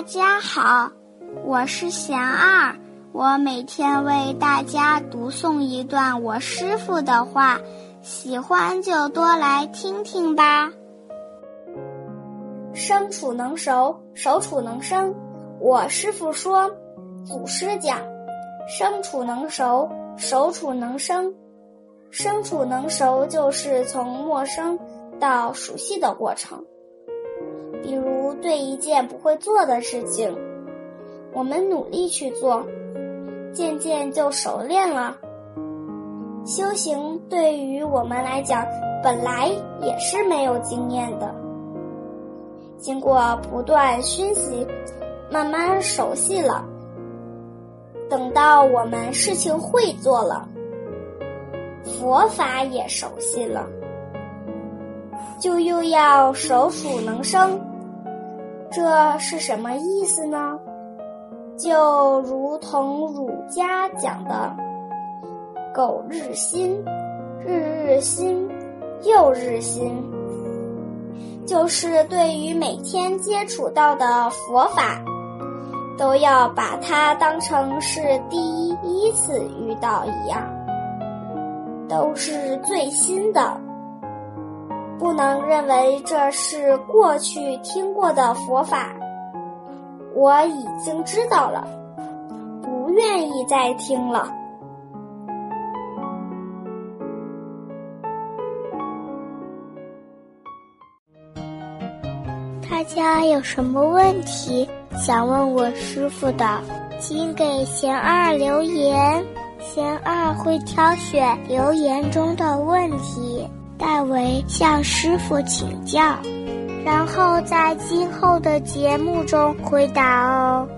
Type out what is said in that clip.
大家好，我是贤二，我每天为大家读诵一段我师傅的话，喜欢就多来听听吧。生处能熟，熟处能生。我师傅说，祖师讲，生处能熟，熟处能生。生处能熟，就是从陌生到熟悉的过程。对一件不会做的事情，我们努力去做，渐渐就熟练了。修行对于我们来讲，本来也是没有经验的，经过不断熏习，慢慢熟悉了。等到我们事情会做了，佛法也熟悉了，就又要手数能生。这是什么意思呢？就如同儒家讲的“苟日新，日日新，又日新”，就是对于每天接触到的佛法，都要把它当成是第一次遇到一样，都是最新的。不能认为这是过去听过的佛法，我已经知道了，不愿意再听了。大家有什么问题想问我师傅的，请给贤二留言，贤二会挑选留言中的问题。代为向师傅请教，然后在今后的节目中回答哦。